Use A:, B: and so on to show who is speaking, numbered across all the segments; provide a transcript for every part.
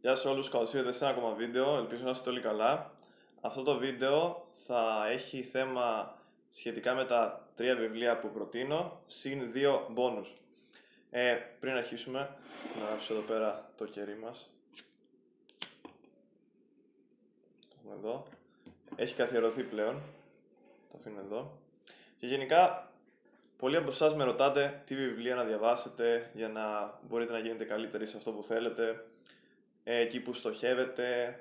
A: Γεια σε όλους, καλώς ήρθατε σε ένα ακόμα βίντεο, ελπίζω να είστε όλοι καλά. Αυτό το βίντεο θα έχει θέμα σχετικά με τα τρία βιβλία που προτείνω, συν δύο μπόνους. Ε, πριν αρχίσουμε, να γράψω εδώ πέρα το κερί μας. Το έχουμε εδώ. Έχει καθιερωθεί πλέον. Το αφήνω εδώ. Και γενικά, πολλοί από εσάς με ρωτάτε τι βιβλία να διαβάσετε για να μπορείτε να γίνετε καλύτεροι σε αυτό που θέλετε ε, εκεί που στοχεύετε,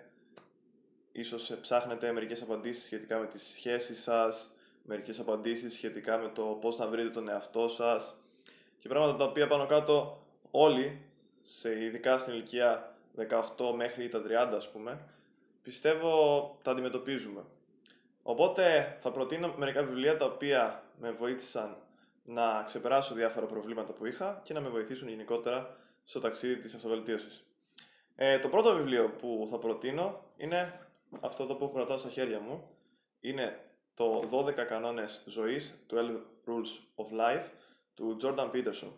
A: ίσως ψάχνετε μερικές απαντήσεις σχετικά με τις σχέσεις σας, μερικές απαντήσεις σχετικά με το πώς να βρείτε τον εαυτό σας και πράγματα τα οποία πάνω κάτω όλοι, σε, ειδικά στην ηλικία 18 μέχρι τα 30 ας πούμε, πιστεύω τα αντιμετωπίζουμε. Οπότε θα προτείνω μερικά βιβλία τα οποία με βοήθησαν να ξεπεράσω διάφορα προβλήματα που είχα και να με βοηθήσουν γενικότερα στο ταξίδι της αυτοβελτίωσης. Ε, το πρώτο βιβλίο που θα προτείνω είναι αυτό εδώ που κρατάω στα χέρια μου. Είναι το 12 κανόνες ζωής, 12 Rules of Life, του Jordan Peterson.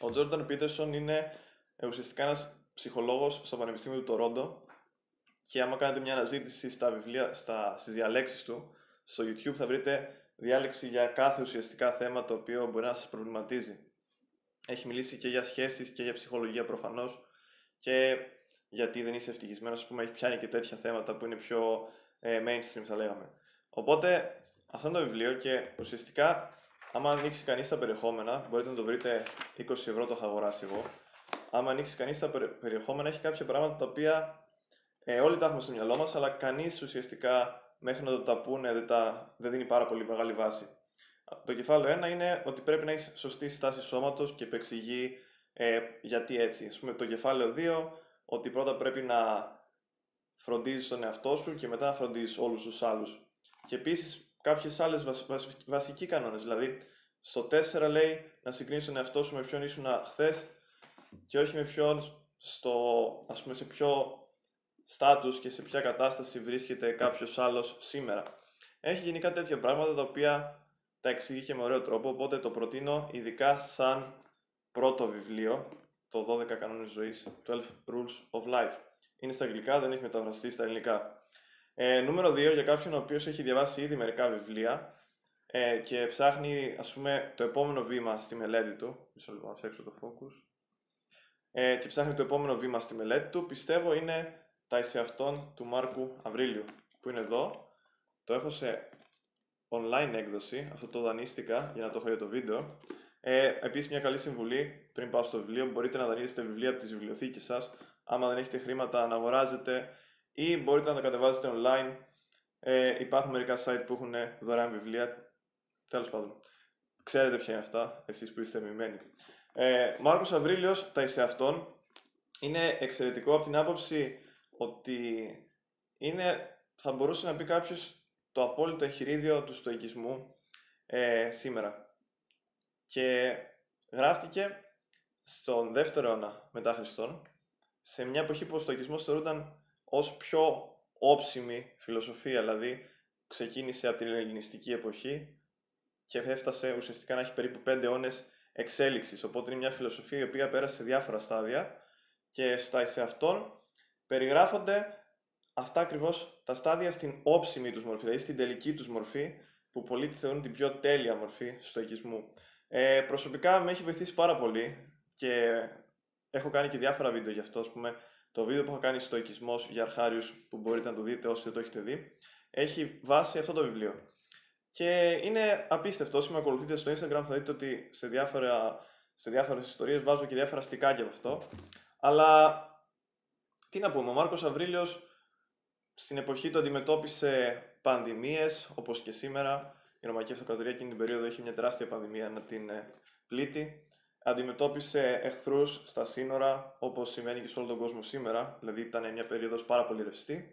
A: Ο Jordan Peterson είναι ε, ουσιαστικά ένας ψυχολόγος στο Πανεπιστήμιο του Τορόντο και άμα κάνετε μια αναζήτηση στα βιβλία, στα, στις διαλέξεις του, στο YouTube θα βρείτε διάλεξη για κάθε ουσιαστικά θέμα το οποίο μπορεί να σας προβληματίζει. Έχει μιλήσει και για σχέσεις και για ψυχολογία προφανώς και γιατί δεν είσαι ευτυχισμένος, ας πούμε, έχεις πιάνει και τέτοια θέματα που είναι πιο ε, mainstream, θα λέγαμε. Οπότε, αυτό είναι το βιβλίο και ουσιαστικά, άμα ανοίξει κανείς τα περιεχόμενα, μπορείτε να το βρείτε 20 ευρώ το έχω αγοράσει εγώ. Άμα ανοίξει κανείς τα περιεχόμενα, έχει κάποια πράγματα τα οποία ε, όλοι τα έχουμε στο μυαλό μας, αλλά κανείς ουσιαστικά μέχρι να το τα πούνε δεν, τα, δεν δίνει πάρα πολύ μεγάλη βάση. Το κεφάλαιο 1 είναι ότι πρέπει να έχεις σωστή στάση σώματος και επεξηγεί ε, γιατί έτσι. Α πούμε, το κεφάλαιο 2 ότι πρώτα πρέπει να φροντίζεις τον εαυτό σου και μετά να φροντίζεις όλους τους άλλους. Και επίσης κάποιες άλλες βασ, βασικοί κανόνες, δηλαδή στο 4 λέει να συγκρίνεις τον εαυτό σου με ποιον ήσουν χθες και όχι με ποιον στο, ας πούμε, σε ποιο στάτους και σε ποια κατάσταση βρίσκεται κάποιος άλλος σήμερα. Έχει γενικά τέτοια πράγματα τα οποία τα εξηγεί και με ωραίο τρόπο, οπότε το προτείνω ειδικά σαν πρώτο βιβλίο το 12 κανόνες ζωής, 12 Rules of Life. Είναι στα αγγλικά, δεν έχει μεταφραστεί στα ελληνικά. Ε, νούμερο 2, για κάποιον ο οποίος έχει διαβάσει ήδη μερικά βιβλία ε, και ψάχνει ας πούμε το επόμενο βήμα στη μελέτη του, μισό λεπτό να φτιάξω το focus, ε, και ψάχνει το επόμενο βήμα στη μελέτη του, πιστεύω είναι τα εισεαυτών του Μάρκου Αβρίλιου, που είναι εδώ. Το έχω σε online έκδοση, αυτό το δανείστηκα για να το έχω για το βίντεο. Ε, Επίσης, μια καλή συμβουλή πριν πάω στο βιβλίο: μπορείτε να δανείσετε βιβλία από τις βιβλιοθήκες σας. Άμα δεν έχετε χρήματα να αγοράζετε ή μπορείτε να τα κατεβάζετε online. Ε, υπάρχουν μερικά site που έχουν δωρεάν βιβλία. Τέλος πάντων, ξέρετε ποια είναι αυτά, εσείς που είστε μειμένοι. Ε, Μάρκος Αβρίλιος, τα είσαι αυτόν, είναι εξαιρετικό από την άποψη ότι είναι, θα μπορούσε να πει κάποιος το απόλυτο εγχειρίδιο του στοικισμού ε, σήμερα και γράφτηκε στον δεύτερο αιώνα μετά Χριστόν, σε μια εποχή που ο στοικισμός θεωρούνταν ως πιο όψιμη φιλοσοφία, δηλαδή ξεκίνησε από την ελληνιστική εποχή και έφτασε ουσιαστικά να έχει περίπου πέντε αιώνες εξέλιξης, οπότε είναι μια φιλοσοφία η οποία πέρασε σε διάφορα στάδια και στα σε αυτόν περιγράφονται αυτά ακριβώς τα στάδια στην όψιμη τους μορφή, δηλαδή στην τελική τους μορφή, που πολλοί τη θεωρούν την πιο τέλεια μορφή στοικισμού. Ε, προσωπικά με έχει βοηθήσει πάρα πολύ και έχω κάνει και διάφορα βίντεο γι' αυτό. Ας πούμε, το βίντεο που έχω κάνει στο οικισμός για αρχάριους που μπορείτε να το δείτε όσοι δεν το έχετε δει, έχει βάσει αυτό το βιβλίο. Και είναι απίστευτο. Όσοι με ακολουθείτε στο Instagram θα δείτε ότι σε, διάφορα, σε διάφορες ιστορίες βάζω και διάφορα στικάκια από αυτό. Αλλά τι να πούμε, ο Μάρκος Αβρίλιος στην εποχή του αντιμετώπισε πανδημίες όπως και σήμερα η Ρωμαϊκή Αυτοκρατορία εκείνη την περίοδο είχε μια τεράστια πανδημία να την ε, πλήττει. Αντιμετώπισε εχθρούς στα σύνορα, όπως συμβαίνει και σε όλο τον κόσμο σήμερα. Δηλαδή ήταν μια περίοδος πάρα πολύ ρευστή.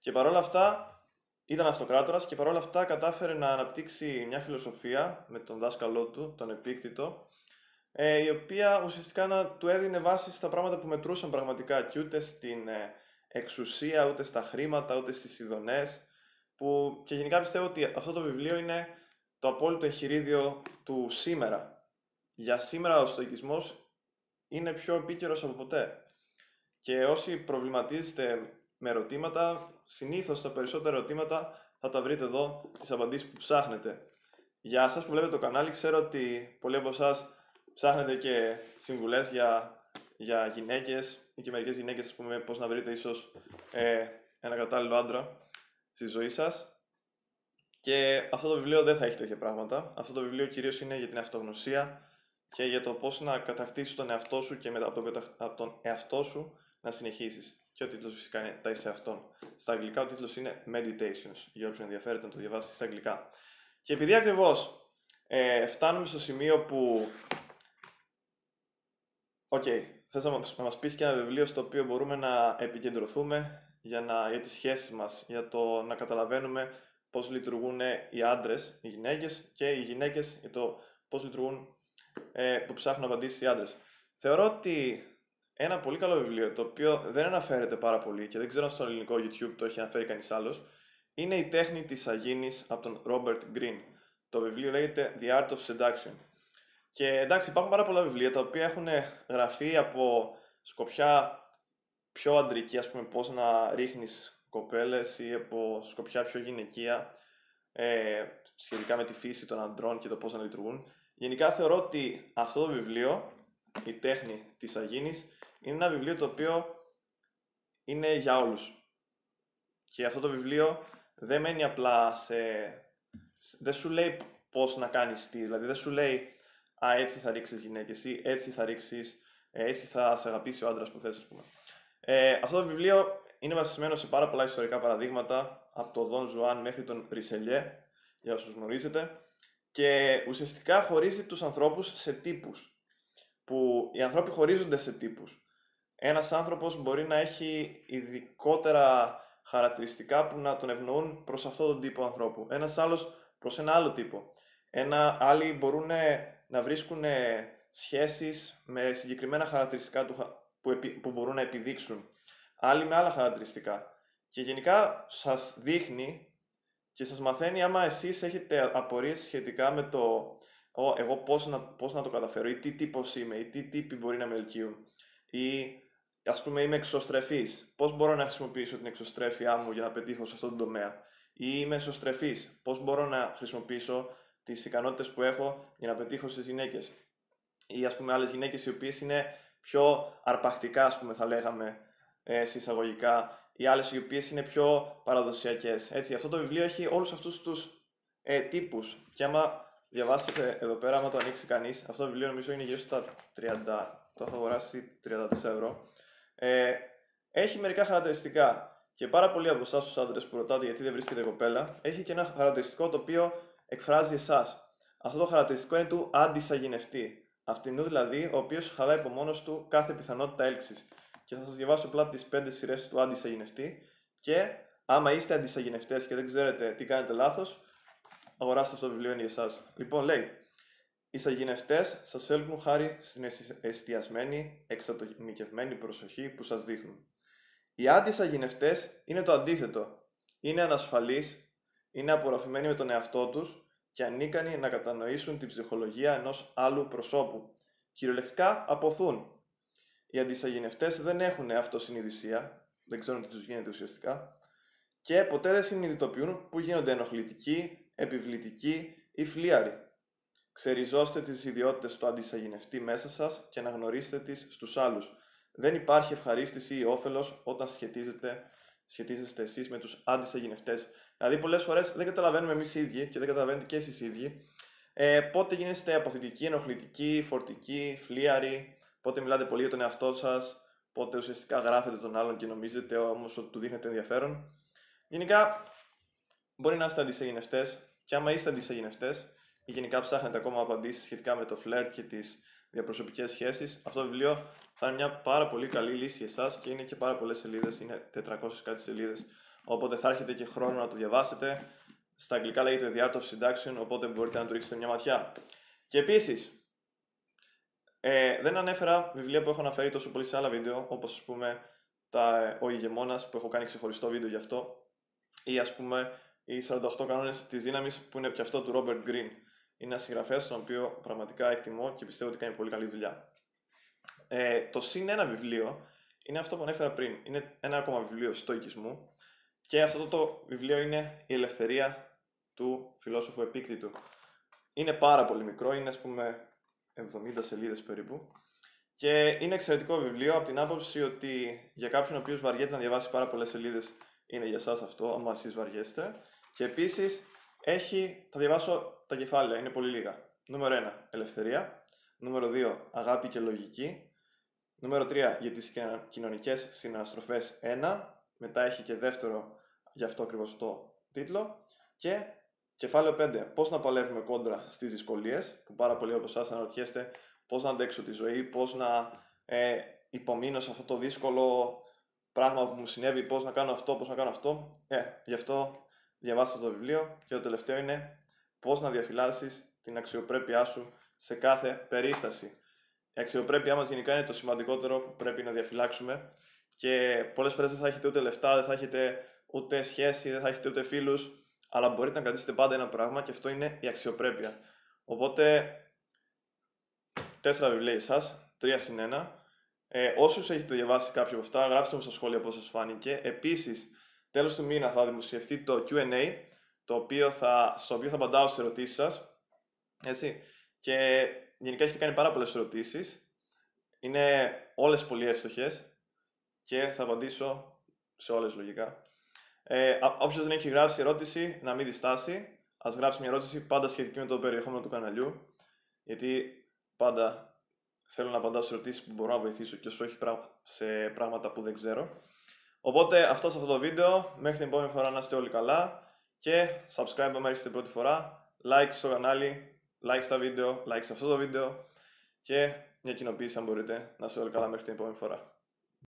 A: Και παρόλα αυτά ήταν αυτοκράτορας και παρόλα αυτά κατάφερε να αναπτύξει μια φιλοσοφία με τον δάσκαλό του, τον Επίκτητο, ε, η οποία ουσιαστικά να του έδινε βάση στα πράγματα που μετρούσαν πραγματικά και ούτε στην ε, εξουσία, ούτε στα χρήματα, ούτε στις ειδονές, που και γενικά πιστεύω ότι αυτό το βιβλίο είναι το απόλυτο εγχειρίδιο του σήμερα. Για σήμερα ο στοικισμός είναι πιο επίκαιρος από ποτέ. Και όσοι προβληματίζεστε με ερωτήματα, συνήθως τα περισσότερα ερωτήματα θα τα βρείτε εδώ, τις απαντήσεις που ψάχνετε. Για σας που βλέπετε το κανάλι, ξέρω ότι πολλοί από εσάς ψάχνετε και συμβουλές για, για γυναίκες ή και μερικές γυναίκες, ας πούμε, πώς να βρείτε ίσως ε, ένα κατάλληλο άντρα στη ζωή σας. Και αυτό το βιβλίο δεν θα έχει τέτοια πράγματα. Αυτό το βιβλίο κυρίως είναι για την αυτογνωσία και για το πώς να κατακτήσεις τον εαυτό σου και μετά από τον, από τον εαυτό σου να συνεχίσεις. Και ο τίτλος φυσικά είναι Τα εις εαυτόν. Στα αγγλικά ο τίτλος είναι Meditations, για όποιον ενδιαφέρεται να το διαβάσει στα αγγλικά. Και επειδή ακριβώς ε, φτάνουμε στο σημείο που OK, okay, θες να μας, να μας πεις και ένα βιβλίο στο οποίο μπορούμε να επικεντρωθούμε για, να, για τις σχέσεις μας, για το να καταλαβαίνουμε πώς λειτουργούν οι άντρες, οι γυναίκες και οι γυναίκες για το πώς λειτουργούν, ε, που ψάχνουν απαντήσεις οι άντρες. Θεωρώ ότι ένα πολύ καλό βιβλίο, το οποίο δεν αναφέρεται πάρα πολύ και δεν ξέρω αν στο ελληνικό YouTube το έχει αναφέρει κανείς άλλος, είναι η τέχνη της αγίνης από τον Robert Greene. Το βιβλίο λέγεται The Art of Seduction. Και εντάξει, υπάρχουν πάρα πολλά βιβλία τα οποία έχουν γραφεί από σκοπιά πιο αντρική, ας πούμε, πώς να ρίχνεις κοπέλες ή από σκοπιά πιο γυναικεία ε, σχετικά με τη φύση των αντρών και το πώς να λειτουργούν. Γενικά θεωρώ ότι αυτό το βιβλίο, η τέχνη της Σαγήνης, είναι ένα βιβλίο το οποίο είναι για όλους. Και αυτό το βιβλίο δεν μένει απλά σε... Δεν σου λέει πώς να κάνεις τι, δηλαδή δεν σου λέει «Α, έτσι θα ρίξεις γυναίκες» ή «Έτσι θα ρίξεις, ε, έτσι θα σε αγαπήσει ο άντρας που θες», ας πούμε. Ε, αυτό το βιβλίο είναι βασισμένο σε πάρα πολλά ιστορικά παραδείγματα, από τον Δον Ζουάν μέχρι τον Ρισελιέ, για όσους γνωρίζετε, και ουσιαστικά χωρίζει τους ανθρώπους σε τύπους, που οι άνθρωποι χωρίζονται σε τύπους. Ένας άνθρωπος μπορεί να έχει ειδικότερα χαρακτηριστικά που να τον ευνοούν προς αυτόν τον τύπο ανθρώπου. Ένας άλλος προς ένα άλλο τύπο. Ένα, άλλοι μπορούν να βρίσκουν σχέσεις με συγκεκριμένα χαρακτηριστικά του, που, που μπορούν να επιδείξουν. Άλλοι με άλλα χαρακτηριστικά. Και γενικά σας δείχνει και σας μαθαίνει άμα εσείς έχετε απορίες σχετικά με το εγώ πώς να, πώς να το καταφέρω ή τι τύπος είμαι ή τι τύποι μπορεί να με ελκύουν ή ας πούμε είμαι εξωστρεφής, πώς μπορώ να χρησιμοποιήσω την εξωστρέφειά μου για να πετύχω σε αυτόν τον τομέα; Ή είμαι εσωστρεφής, πώς μπορώ να χρησιμοποιήσω τις ικανότητες που έχω για να πετύχω στις γυναίκες; Ή ας πούμε άλλες γυναίκες οι οποίες είναι πιο αρπακτικά ας πούμε θα λέγαμε ε, συσσαγωγικά οι άλλες οι οποίες είναι πιο παραδοσιακές. Έτσι, αυτό το βιβλίο έχει όλους αυτούς τους ε, τύπους και άμα διαβάσετε εδώ πέρα, άμα το ανοίξει κανείς, αυτό το βιβλίο νομίζω είναι γύρω στα 30, το έχω αγοράσει 34 ευρώ, ε, έχει μερικά χαρακτηριστικά και πάρα πολλοί από εσάς τους άντρες που ρωτάτε γιατί δεν βρίσκεται κοπέλα, έχει και ένα χαρακτηριστικό το οποίο εκφράζει εσάς. Αυτό το χαρακτηριστικό είναι του αντισαγενευτή. Αυτινού δηλαδή, ο οποίος χαλάει από μόνος του κάθε πιθανότητα έλξης και θα σας διαβάσω απλά τις 5 σειρές του αντισαγενευτή. Και άμα είστε αντισαγενευτές και δεν ξέρετε τι κάνετε λάθος, αγοράστε αυτό το βιβλίο είναι για εσάς. Λοιπόν, λέει, οι σαγηνευτέ σας έλκουν χάρη στην εστιασμένη, εξατομικευμένη προσοχή που σας δείχνουν. Οι αντισαγηνευτέ είναι το αντίθετο. Είναι ανασφαλείς, είναι απορροφημένοι με τον εαυτό τους και ανίκανοι να κατανοήσουν την ψυχολογία ενός άλλου προσώπου. Κυριολεκτικά αποθούν οι αντισαγενευτές δεν έχουν αυτοσυνειδησία, δεν ξέρουν τι τους γίνεται ουσιαστικά, και ποτέ δεν συνειδητοποιούν που γίνονται ενοχλητικοί, επιβλητικοί ή φλίαροι. Ξεριζώστε τις ιδιότητες του αντισαγενευτή μέσα σας και αναγνωρίστε τις στους άλλους. Δεν υπάρχει ευχαρίστηση ή όφελος όταν σχετίζετε, σχετίζεστε εσείς με τους αντισαγενευτέ. Δηλαδή, πολλές φορές δεν καταλαβαίνουμε εμείς οι ίδιοι και δεν καταλαβαίνετε και εσείς οι ίδιοι ε, πότε γίνεστε απαθητικοί, ενοχλητικοί, φορτικοί, φλίαροι, πότε μιλάτε πολύ για τον εαυτό σας, πότε ουσιαστικά γράφετε τον άλλον και νομίζετε όμως ότι του δείχνετε ενδιαφέρον. Γενικά, μπορεί να είστε αντισαγενευτέ, και άμα είστε αντισαγενευτέ ή γενικά ψάχνετε ακόμα απαντήσεις σχετικά με το φλερ και τις διαπροσωπικέ σχέσεις, αυτό το βιβλίο θα είναι μια πάρα πολύ καλή λύση για εσάς και είναι και πάρα πολλές σελίδες, είναι 400 κάτι σελίδες. Οπότε θα έχετε και χρόνο να το διαβάσετε. Στα αγγλικά λέγεται The Art of Seduction, οπότε μπορείτε να του ρίξετε μια ματιά. Και επίσης, ε, δεν ανέφερα βιβλία που έχω αναφέρει τόσο πολύ σε άλλα βίντεο, όπως ας πούμε τα, ο ηγεμόνας που έχω κάνει ξεχωριστό βίντεο γι' αυτό ή ας πούμε οι 48 κανόνες της δύναμης που είναι και αυτό του Robert Greene. Είναι ένας συγγραφέας τον οποίο πραγματικά εκτιμώ και πιστεύω ότι κάνει πολύ καλή δουλειά. Ε, το συν ένα βιβλίο είναι αυτό που ανέφερα πριν. Είναι ένα ακόμα βιβλίο στοικισμού και αυτό το βιβλίο είναι η ελευθερία του φιλόσοφου Επίκτητου. Είναι πάρα πολύ μικρό, είναι ας πούμε 70 σελίδες περίπου και είναι εξαιρετικό βιβλίο από την άποψη ότι για κάποιον ο οποίος βαριέται να διαβάσει πάρα πολλές σελίδες είναι για σας αυτό, άμα εσείς βαριέστε. Και επίσης έχει, θα διαβάσω τα κεφάλαια, είναι πολύ λίγα. Νούμερο 1, ελευθερία. Νούμερο 2, αγάπη και λογική. Νούμερο 3, για τις κοινωνικές συναναστροφές 1. Μετά έχει και δεύτερο, γι' αυτό ακριβώς το τίτλο. Και κεφάλαιο 5, πώς να παλεύουμε κόντρα στις δυσκολίες, που πάρα πολλοί από εσάς αναρωτιέστε πώς να αντέξω τη ζωή, πώς να ε, υπομείνω σε αυτό το δύσκολο πράγμα που μου συνέβη, πώς να κάνω αυτό, πώς να κάνω αυτό. Ε, γι' αυτό διαβάστε το βιβλίο και το τελευταίο είναι πώς να διαφυλάσσεις την αξιοπρέπειά σου σε κάθε περίσταση. Η αξιοπρέπειά μας γενικά είναι το σημαντικότερο που πρέπει να διαφυλάξουμε και πολλές φορές δεν θα έχετε ούτε λεφτά, δεν θα έχετε ούτε σχέση, δεν θα έχετε ούτε φίλους, αλλά μπορείτε να κρατήσετε πάντα ένα πράγμα και αυτό είναι η αξιοπρέπεια. Οπότε, τέσσερα βιβλία σας, τρία συν ένα. Ε, όσους έχετε διαβάσει κάποιο από αυτά, γράψτε μου στα σχόλια πώς σας φάνηκε. Επίσης, τέλος του μήνα θα δημοσιευτεί το Q&A, το οποίο θα, στο οποίο θα απαντάω στις ερωτήσεις σας. Έτσι. Και γενικά έχετε κάνει πάρα πολλές ερωτήσεις. Είναι όλες πολύ εύστοχες και θα απαντήσω σε όλες λογικά. Ε, Όποιος δεν έχει γράψει ερώτηση, να μην διστάσει. Α γράψει μια ερώτηση πάντα σχετική με το περιεχόμενο του καναλιού. Γιατί πάντα θέλω να απαντάω σε ερωτήσεις που μπορώ να βοηθήσω και όσο όχι σε πράγματα που δεν ξέρω. Οπότε αυτό σε αυτό το βίντεο. Μέχρι την επόμενη φορά να είστε όλοι καλά. Και subscribe αν έρχεστε πρώτη φορά. Like στο κανάλι, like στα βίντεο, like σε αυτό το βίντεο. Και μια κοινοποίηση αν μπορείτε να είστε όλοι καλά μέχρι την επόμενη φορά.